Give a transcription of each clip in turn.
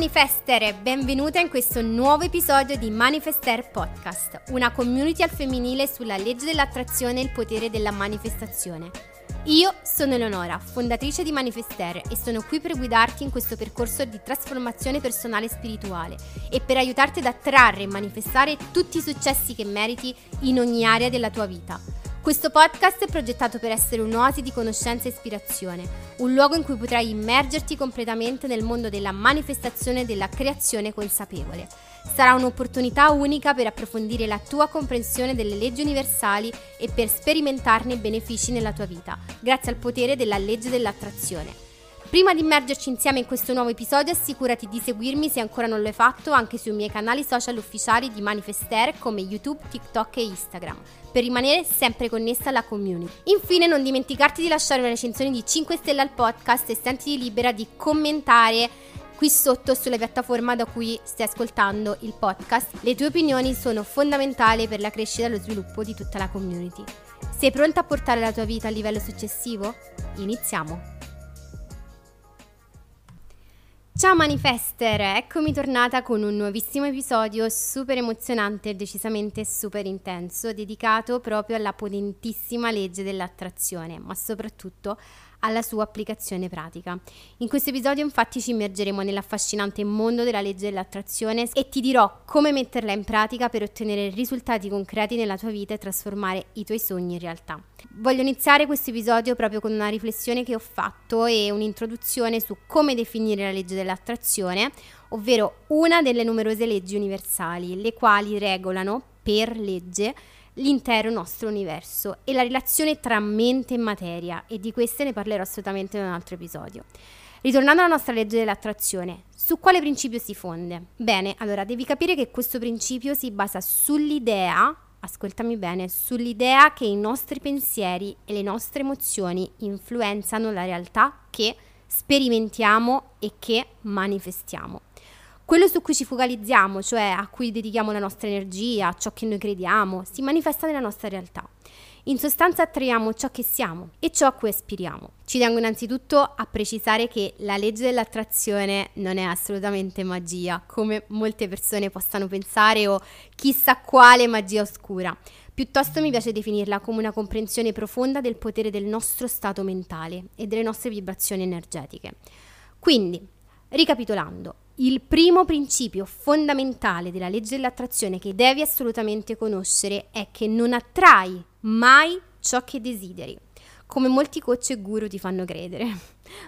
Manifester, benvenuta in questo nuovo episodio di Manifester Podcast, una community al femminile sulla legge dell'attrazione e il potere della manifestazione. Io sono Eleonora, fondatrice di Manifester e sono qui per guidarti in questo percorso di trasformazione personale e spirituale e per aiutarti ad attrarre e manifestare tutti i successi che meriti in ogni area della tua vita. Questo podcast è progettato per essere un'oasi di conoscenza e ispirazione, un luogo in cui potrai immergerti completamente nel mondo della manifestazione e della creazione consapevole. Sarà un'opportunità unica per approfondire la tua comprensione delle leggi universali e per sperimentarne i benefici nella tua vita, grazie al potere della legge dell'attrazione. Prima di immergerci insieme in questo nuovo episodio, assicurati di seguirmi se ancora non lo hai fatto anche sui miei canali social ufficiali di Manifester come YouTube, TikTok e Instagram, per rimanere sempre connessa alla community. Infine, non dimenticarti di lasciare una recensione di 5 stelle al podcast e sentiti libera di commentare qui sotto sulla piattaforma da cui stai ascoltando il podcast. Le tue opinioni sono fondamentali per la crescita e lo sviluppo di tutta la community. Sei pronta a portare la tua vita al livello successivo? Iniziamo! Ciao Manifester, eccomi tornata con un nuovissimo episodio super emozionante e decisamente super intenso, dedicato proprio alla potentissima legge dell'attrazione, ma soprattutto alla sua applicazione pratica. In questo episodio infatti ci immergeremo nell'affascinante mondo della legge dell'attrazione e ti dirò come metterla in pratica per ottenere risultati concreti nella tua vita e trasformare i tuoi sogni in realtà. Voglio iniziare questo episodio proprio con una riflessione che ho fatto e un'introduzione su come definire la legge dell'attrazione, ovvero una delle numerose leggi universali, le quali regolano per legge l'intero nostro universo e la relazione tra mente e materia e di queste ne parlerò assolutamente in un altro episodio. Ritornando alla nostra legge dell'attrazione, su quale principio si fonde? Bene, allora devi capire che questo principio si basa sull'idea, ascoltami bene, sull'idea che i nostri pensieri e le nostre emozioni influenzano la realtà che sperimentiamo e che manifestiamo. Quello su cui ci focalizziamo, cioè a cui dedichiamo la nostra energia, a ciò che noi crediamo, si manifesta nella nostra realtà. In sostanza attraiamo ciò che siamo e ciò a cui aspiriamo. Ci tengo innanzitutto a precisare che la legge dell'attrazione non è assolutamente magia, come molte persone possano pensare o chissà quale magia oscura. Piuttosto mi piace definirla come una comprensione profonda del potere del nostro stato mentale e delle nostre vibrazioni energetiche. Quindi, ricapitolando, il primo principio fondamentale della legge dell'attrazione che devi assolutamente conoscere è che non attrai mai ciò che desideri, come molti coach e guru ti fanno credere,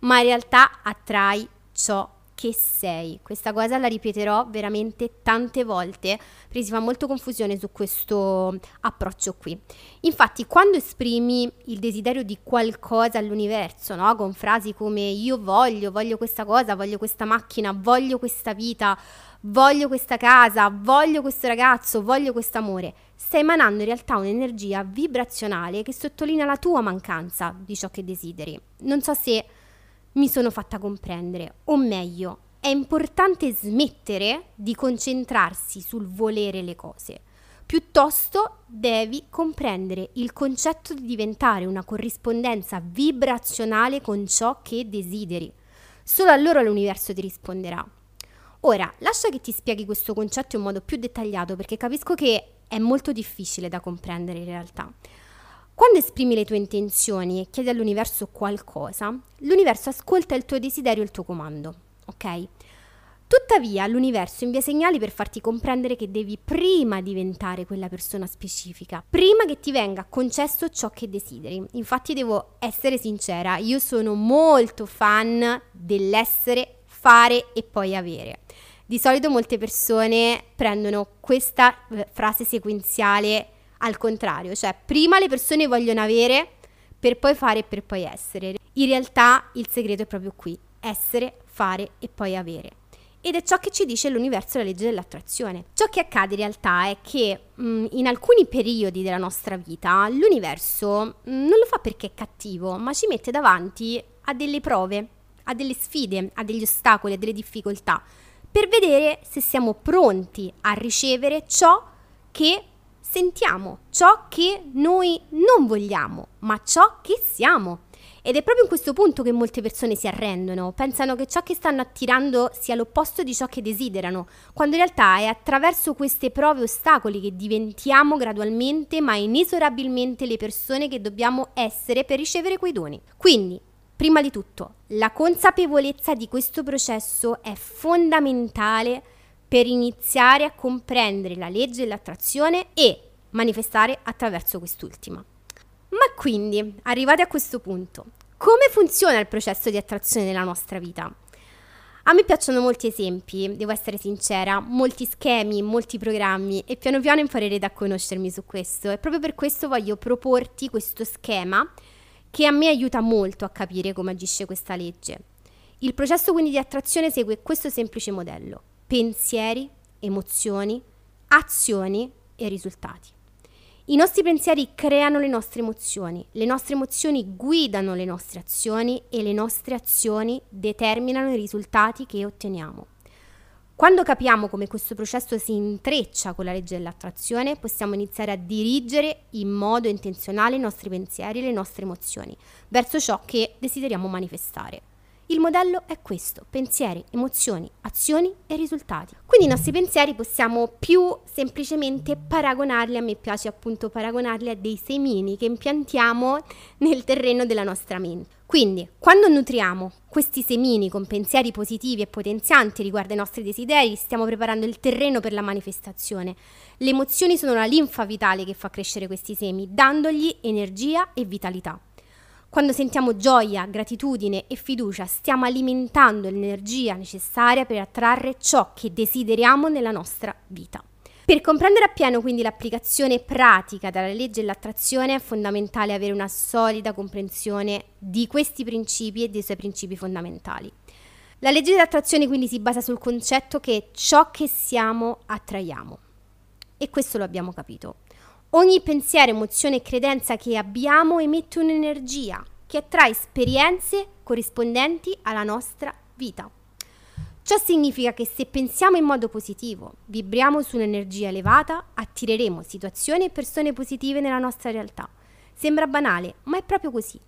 ma in realtà attrai ciò che sei. Questa cosa la ripeterò veramente tante volte perché si fa molto confusione su questo approccio qui. Infatti, quando esprimi il desiderio di qualcosa all'universo, no? con frasi come io voglio, voglio questa cosa, voglio questa macchina, voglio questa vita, voglio questa casa, voglio questo ragazzo, voglio questo amore, stai emanando in realtà un'energia vibrazionale che sottolinea la tua mancanza di ciò che desideri. Non so se mi sono fatta comprendere, o meglio, è importante smettere di concentrarsi sul volere le cose. Piuttosto devi comprendere il concetto di diventare una corrispondenza vibrazionale con ciò che desideri. Solo allora l'universo ti risponderà. Ora, lascia che ti spieghi questo concetto in modo più dettagliato perché capisco che è molto difficile da comprendere in realtà. Quando esprimi le tue intenzioni e chiedi all'universo qualcosa, l'universo ascolta il tuo desiderio e il tuo comando, ok? Tuttavia l'universo invia segnali per farti comprendere che devi prima diventare quella persona specifica, prima che ti venga concesso ciò che desideri. Infatti devo essere sincera, io sono molto fan dell'essere, fare e poi avere. Di solito molte persone prendono questa eh, frase sequenziale al contrario, cioè prima le persone vogliono avere per poi fare e per poi essere. In realtà il segreto è proprio qui, essere, fare e poi avere. Ed è ciò che ci dice l'universo la legge dell'attrazione. Ciò che accade in realtà è che mh, mm, in alcuni periodi della nostra vita l'universo mh, mm, non lo fa perché è cattivo, ma ci mette davanti a delle prove, a delle sfide, a degli ostacoli, a delle difficoltà, per vedere se siamo pronti a ricevere ciò che sentiamo ciò che noi non vogliamo, ma ciò che siamo. Ed è proprio in questo punto che molte persone si arrendono, pensano che ciò che stanno attirando sia l'opposto di ciò che desiderano, quando in realtà è attraverso queste prove e ostacoli che diventiamo gradualmente ma inesorabilmente le persone che dobbiamo essere per ricevere quei doni. Quindi, prima di tutto, la consapevolezza di questo processo è fondamentale per iniziare a comprendere la legge dell'attrazione e manifestare attraverso quest'ultima. Ma quindi, arrivati a questo punto, come funziona il processo di attrazione nella nostra vita? A me piacciono molti esempi, devo essere sincera, molti schemi, molti programmi e piano piano imparerete a conoscermi su questo e proprio per questo voglio proporti questo schema che a me aiuta molto a capire come agisce questa legge. Il processo quindi di attrazione segue questo semplice modello: pensieri, emozioni, azioni e risultati. I nostri pensieri creano le nostre emozioni, le nostre emozioni guidano le nostre azioni e le nostre azioni determinano i risultati che otteniamo. Quando capiamo come questo processo si intreccia con la legge dell'attrazione, possiamo iniziare a dirigere in modo intenzionale i nostri pensieri e le nostre emozioni verso ciò che desideriamo manifestare. Il modello è questo, pensieri, emozioni, azioni e risultati. Quindi i nostri pensieri possiamo più semplicemente paragonarli, a me piace appunto paragonarli a dei semini che impiantiamo nel terreno della nostra mente. Quindi, quando nutriamo questi semini con pensieri positivi e potenzianti riguardo ai nostri desideri, stiamo preparando il terreno per la manifestazione. Le emozioni sono la linfa vitale che fa crescere questi semi, dandogli energia e vitalità. Quando sentiamo gioia, gratitudine e fiducia, stiamo alimentando l'energia necessaria per attrarre ciò che desideriamo nella nostra vita. Per comprendere appieno quindi l'applicazione pratica della legge dell'attrazione è fondamentale avere una solida comprensione di questi principi e dei suoi principi fondamentali. La legge dell'attrazione quindi si basa sul concetto che ciò che siamo attraiamo. E questo lo abbiamo capito. Ogni pensiero, emozione e credenza che abbiamo emette un'energia che attrae esperienze corrispondenti alla nostra vita. Ciò significa che se pensiamo in modo positivo, vibriamo su un'energia elevata, attireremo situazioni e persone positive nella nostra realtà. Sembra banale, ma è proprio così.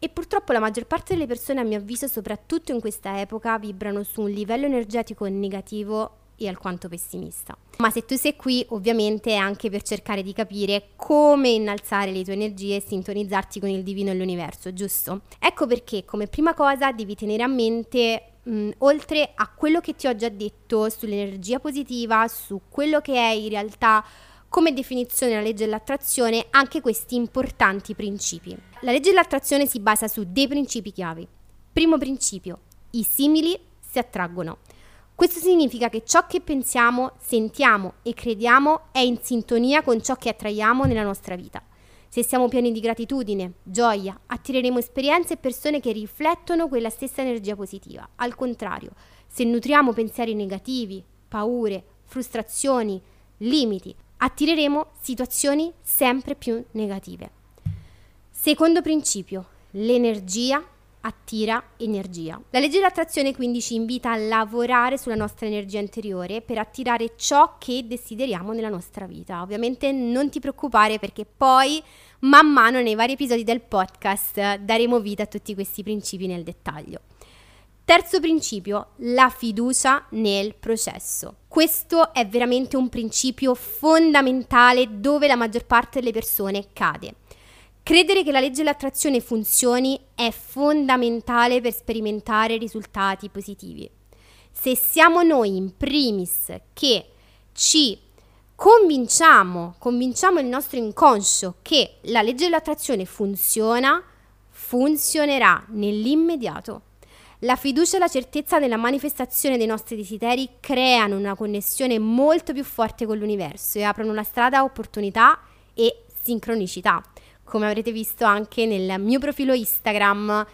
E purtroppo la maggior parte delle persone, a mio avviso, soprattutto in questa epoca, vibrano su un livello energetico negativo e alquanto pessimista. Ma se tu sei qui, ovviamente è anche per cercare di capire come innalzare le tue energie e sintonizzarti con il divino e l'universo, giusto? Ecco perché, come prima cosa, devi tenere a mente mh, oltre a quello che ti ho già detto sull'energia positiva, su quello che è in realtà come definizione la legge dell'attrazione, anche questi importanti principi. La legge dell'attrazione si basa su dei principi chiavi. Primo principio, i simili si attraggono. Questo significa che ciò che pensiamo, sentiamo e crediamo è in sintonia con ciò che attraiamo nella nostra vita. Se siamo pieni di gratitudine, gioia, attireremo esperienze e persone che riflettono quella stessa energia positiva. Al contrario, se nutriamo pensieri negativi, paure, frustrazioni, limiti, attireremo situazioni sempre più negative. Secondo principio, l'energia attira energia. La legge dell'attrazione quindi ci invita a lavorare sulla nostra energia interiore per attirare ciò che desideriamo nella nostra vita. Ovviamente non ti preoccupare perché poi man mano nei vari episodi del podcast daremo vita a tutti questi principi nel dettaglio. Terzo principio, la fiducia nel processo. Questo è veramente un principio fondamentale dove la maggior parte delle persone cade. Credere che la legge dell'attrazione funzioni è fondamentale per sperimentare risultati positivi. Se siamo noi in primis che ci convinciamo, convinciamo il nostro inconscio che la legge dell'attrazione funziona, funzionerà nell'immediato. La fiducia e la certezza nella manifestazione dei nostri desideri creano una connessione molto più forte con l'universo e aprono la strada a opportunità e sincronicità come avrete visto anche nel mio profilo Instagram,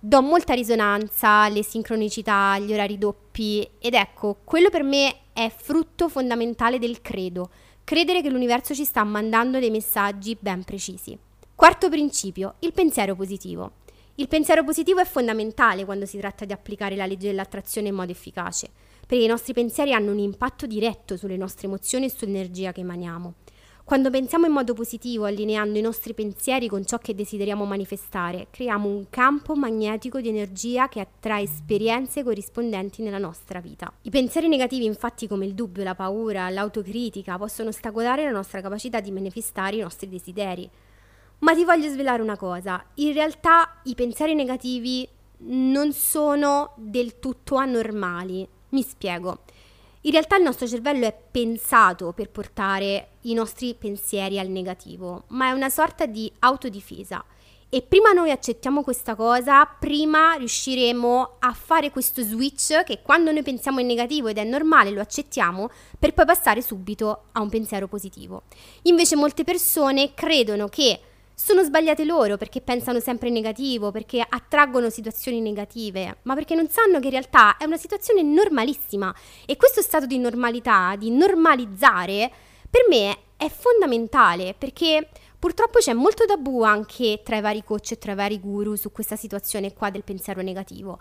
do molta risonanza alle sincronicità, agli orari doppi ed ecco, quello per me è frutto fondamentale del credo, credere che l'universo ci sta mandando dei messaggi ben precisi. Quarto principio, il pensiero positivo. Il pensiero positivo è fondamentale quando si tratta di applicare la legge dell'attrazione in modo efficace, perché i nostri pensieri hanno un impatto diretto sulle nostre emozioni e sull'energia che emaniamo. Quando pensiamo in modo positivo, allineando i nostri pensieri con ciò che desideriamo manifestare, creiamo un campo magnetico di energia che attrae esperienze corrispondenti nella nostra vita. I pensieri negativi, infatti, come il dubbio, la paura, l'autocritica, possono ostacolare la nostra capacità di manifestare i nostri desideri. Ma ti voglio svelare una cosa, in realtà i pensieri negativi non sono del tutto anormali. Mi spiego. In realtà il nostro cervello è pensato per portare i nostri pensieri al negativo, ma è una sorta di autodifesa. E prima noi accettiamo questa cosa, prima riusciremo a fare questo switch che quando noi pensiamo in negativo ed è normale lo accettiamo, per poi passare subito a un pensiero positivo. Invece molte persone credono che sono sbagliate loro perché pensano sempre negativo, perché attraggono situazioni negative, ma perché non sanno che in realtà è una situazione normalissima e questo stato di normalità, di normalizzare, per me è fondamentale perché purtroppo c'è molto tabù anche tra i vari coach e tra i vari guru su questa situazione qua del pensiero negativo.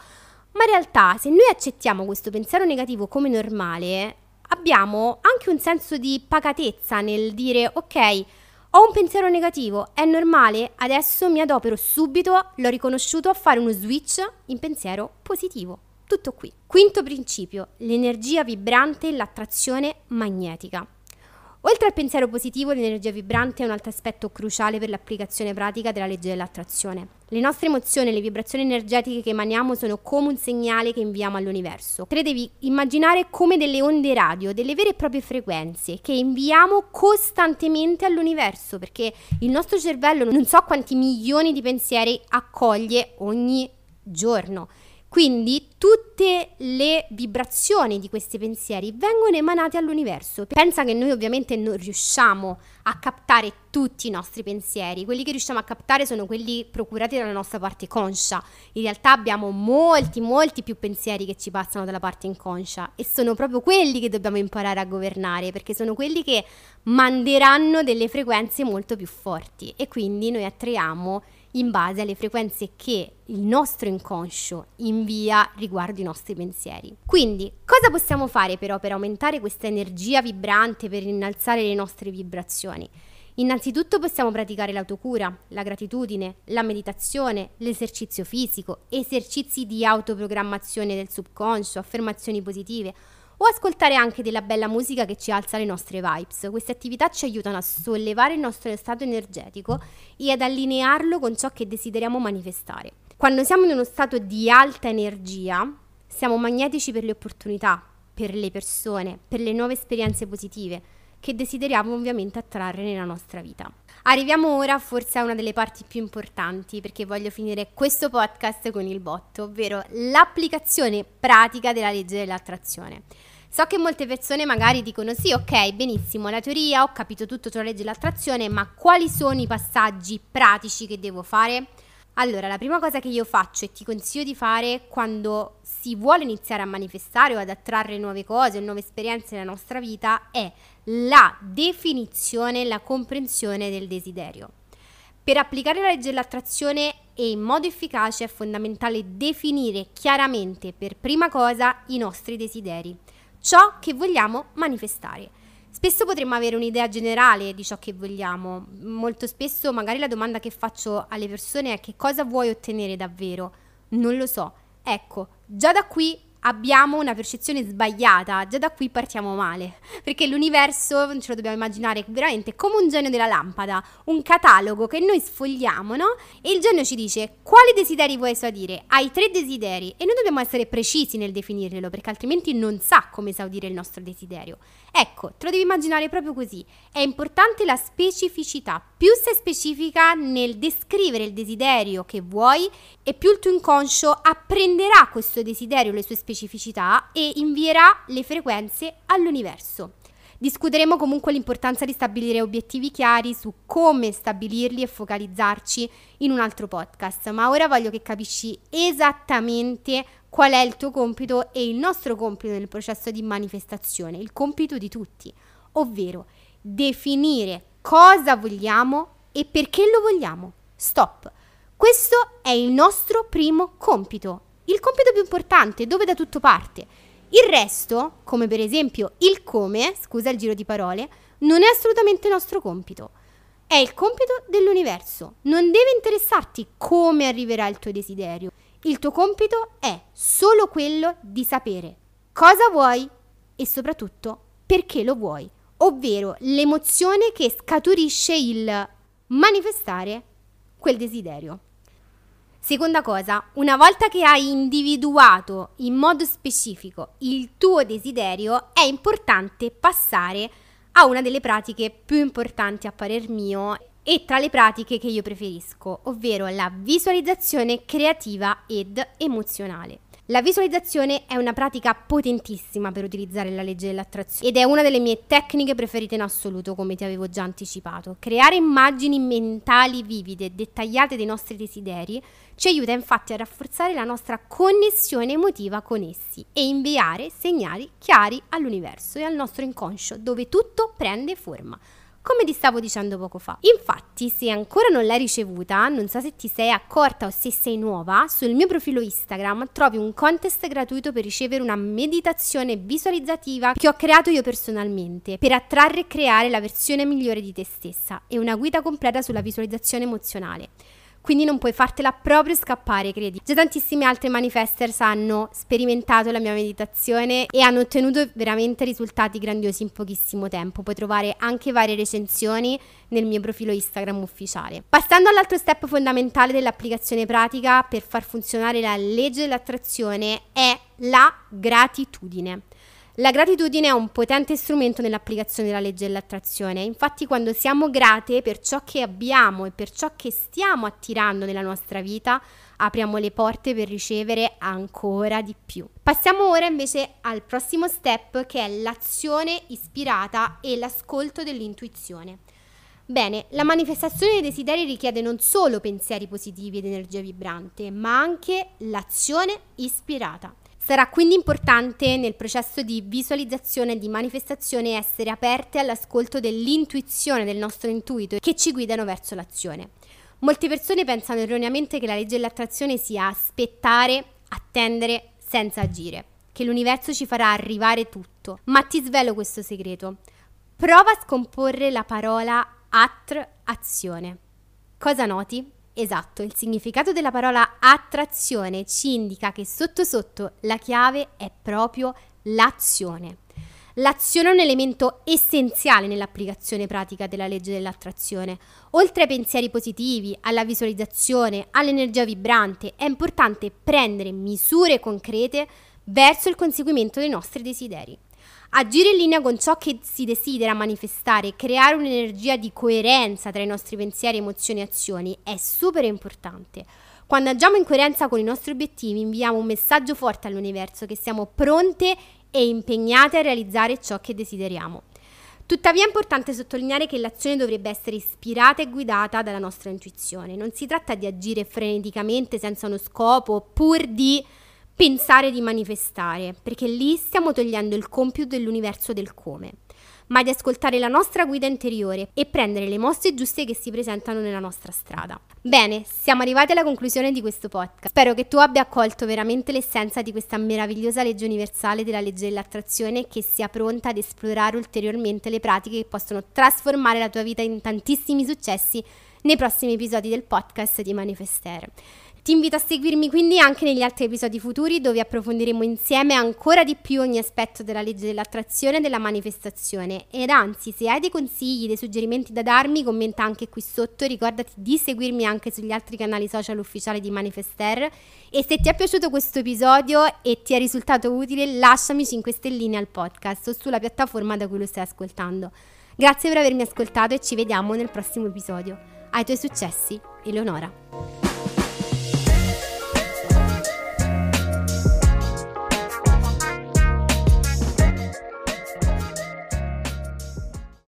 Ma in realtà se noi accettiamo questo pensiero negativo come normale, abbiamo anche un senso di pacatezza nel dire ok, ho un pensiero negativo, è normale, adesso mi adopero subito, l'ho riconosciuto, a fare uno switch in pensiero positivo. Tutto qui. Quinto principio, l'energia vibrante e l'attrazione magnetica. Oltre al pensiero positivo, l'energia vibrante è un altro aspetto cruciale per l'applicazione pratica della legge dell'attrazione. Le nostre emozioni e le vibrazioni energetiche che emaniamo sono come un segnale che inviamo all'universo. Te le devi immaginare come delle onde radio, delle vere e proprie frequenze che inviamo costantemente all'universo, perché il nostro cervello non so quanti milioni di pensieri accoglie ogni giorno. Quindi tutte le vibrazioni di questi pensieri vengono emanate all'universo. Pensa che noi ovviamente non riusciamo a captare tutti i nostri pensieri, quelli che riusciamo a captare sono quelli procurati dalla nostra parte conscia. In realtà abbiamo molti, molti più pensieri che ci passano dalla parte inconscia e sono proprio quelli che dobbiamo imparare a governare perché sono quelli che manderanno delle frequenze molto più forti e quindi noi attraiamo in base alle frequenze che il nostro inconscio invia riguardo i nostri pensieri. Quindi, cosa possiamo fare però per aumentare questa energia vibrante, per innalzare le nostre vibrazioni? Innanzitutto possiamo praticare l'autocura, la gratitudine, la meditazione, l'esercizio fisico, esercizi di autoprogrammazione del subconscio, affermazioni positive o ascoltare anche della bella musica che ci alza le nostre vibes. Queste attività ci aiutano a sollevare il nostro stato energetico e ad allinearlo con ciò che desideriamo manifestare. Quando siamo in uno stato di alta energia, siamo magnetici per le opportunità, per le persone, per le nuove esperienze positive che desideriamo ovviamente attrarre nella nostra vita. Arriviamo ora forse a una delle parti più importanti perché voglio finire questo podcast con il botto, ovvero l'applicazione pratica della legge dell'attrazione. So che molte persone magari dicono sì, ok, benissimo, la teoria, ho capito tutto sulla legge dell'attrazione, ma quali sono i passaggi pratici che devo fare? Allora, la prima cosa che io faccio e ti consiglio di fare quando si vuole iniziare a manifestare o ad attrarre nuove cose o nuove esperienze nella nostra vita è la definizione la comprensione del desiderio. Per applicare la legge dell'attrazione e in modo efficace è fondamentale definire chiaramente per prima cosa i nostri desideri ciò che vogliamo manifestare. Spesso potremmo avere un'idea generale di ciò che vogliamo, molto spesso magari la domanda che faccio alle persone è che cosa vuoi ottenere davvero? Non lo so. Ecco, già da qui abbiamo una percezione sbagliata, già da qui partiamo male, perché l'universo ce lo dobbiamo immaginare veramente come un genio della lampada, un catalogo che noi sfogliamo, no? E il genio ci dice quali desideri vuoi esaudire? Hai tre desideri e noi dobbiamo essere precisi nel definirlo, perché altrimenti non sa come esaudire il nostro desiderio. Ecco, te lo devi immaginare proprio così. È importante la specificità. Più sei specifica nel descrivere il desiderio che vuoi e più il tuo inconscio apprenderà questo desiderio, le sue specificità e invierà le frequenze all'universo. Discuteremo comunque l'importanza di stabilire obiettivi chiari su come stabilirli e focalizzarci in un altro podcast, ma ora voglio che capisci esattamente qual è il tuo compito e il nostro compito nel processo di manifestazione, il compito di tutti, ovvero definire cosa vogliamo e perché lo vogliamo. Stop. Questo è il nostro primo compito, il compito più importante, dove da tutto parte. Il resto, come per esempio il come, scusa il giro di parole, non è assolutamente nostro compito. È il compito dell'universo. Non deve interessarti come arriverà il tuo desiderio. Il tuo compito è solo quello di sapere cosa vuoi e soprattutto perché lo vuoi, ovvero l'emozione che scaturisce il manifestare quel desiderio. Seconda cosa, una volta che hai individuato in modo specifico il tuo desiderio, è importante passare a una delle pratiche più importanti a parer mio e tra le pratiche che io preferisco, ovvero la visualizzazione creativa ed emozionale. La visualizzazione è una pratica potentissima per utilizzare la legge dell'attrazione ed è una delle mie tecniche preferite in assoluto, come ti avevo già anticipato. Creare immagini mentali vivide dettagliate dei nostri desideri ci aiuta infatti a rafforzare la nostra connessione emotiva con essi e inviare segnali chiari all'universo e al nostro inconscio, dove tutto prende forma come ti stavo dicendo poco fa. Infatti, se ancora non l'hai ricevuta, non so se ti sei accorta o se sei nuova, sul mio profilo Instagram trovi un contest gratuito per ricevere una meditazione visualizzativa che ho creato io personalmente per attrarre e creare la versione migliore di te stessa e una guida completa sulla visualizzazione emozionale quindi non puoi fartela proprio scappare, credi. Già tantissimi altri manifesters hanno sperimentato la mia meditazione e hanno ottenuto veramente risultati grandiosi in pochissimo tempo. Puoi trovare anche varie recensioni nel mio profilo Instagram ufficiale. Passando all'altro step fondamentale dell'applicazione pratica per far funzionare la legge dell'attrazione è la gratitudine. La gratitudine è un potente strumento nell'applicazione della legge dell'attrazione, infatti quando siamo grate per ciò che abbiamo e per ciò che stiamo attirando nella nostra vita, apriamo le porte per ricevere ancora di più. Passiamo ora invece al prossimo step che è l'azione ispirata e l'ascolto dell'intuizione. Bene, la manifestazione dei desideri richiede non solo pensieri positivi ed energia vibrante, ma anche l'azione ispirata. Sarà quindi importante nel processo di visualizzazione e di manifestazione essere aperte all'ascolto dell'intuizione del nostro intuito che ci guidano verso l'azione. Molte persone pensano erroneamente che la legge dell'attrazione sia aspettare, attendere senza agire, che l'universo ci farà arrivare tutto. Ma ti svelo questo segreto. Prova a scomporre la parola attr-azione. Cosa noti? Esatto, il significato della parola attrazione ci indica che sotto sotto la chiave è proprio l'azione. L'azione è un elemento essenziale nell'applicazione pratica della legge dell'attrazione. Oltre ai pensieri positivi, alla visualizzazione, all'energia vibrante, è importante prendere misure concrete verso il conseguimento dei nostri desideri. Agire in linea con ciò che si desidera manifestare, creare un'energia di coerenza tra i nostri pensieri, emozioni e azioni è super importante. Quando agiamo in coerenza con i nostri obiettivi, inviamo un messaggio forte all'universo che siamo pronte e impegnate a realizzare ciò che desideriamo. Tuttavia è importante sottolineare che l'azione dovrebbe essere ispirata e guidata dalla nostra intuizione. Non si tratta di agire freneticamente senza uno scopo, pur di pensare di manifestare, perché lì stiamo togliendo il compito dell'universo del come, ma di ascoltare la nostra guida interiore e prendere le mosse giuste che si presentano nella nostra strada. Bene, siamo arrivati alla conclusione di questo podcast. Spero che tu abbia accolto veramente l'essenza di questa meravigliosa legge universale della legge dell'attrazione e che sia pronta ad esplorare ulteriormente le pratiche che possono trasformare la tua vita in tantissimi successi nei prossimi episodi del podcast di Manifestare. Ti invito a seguirmi quindi anche negli altri episodi futuri dove approfondiremo insieme ancora di più ogni aspetto della legge dell'attrazione e della manifestazione. Ed anzi, se hai dei consigli, dei suggerimenti da darmi, commenta anche qui sotto. Ricordati di seguirmi anche sugli altri canali social ufficiali di Manifester. E se ti è piaciuto questo episodio e ti è risultato utile, lasciami 5 stelline al podcast o sulla piattaforma da cui lo stai ascoltando. Grazie per avermi ascoltato e ci vediamo nel prossimo episodio. Ai tuoi successi, Eleonora.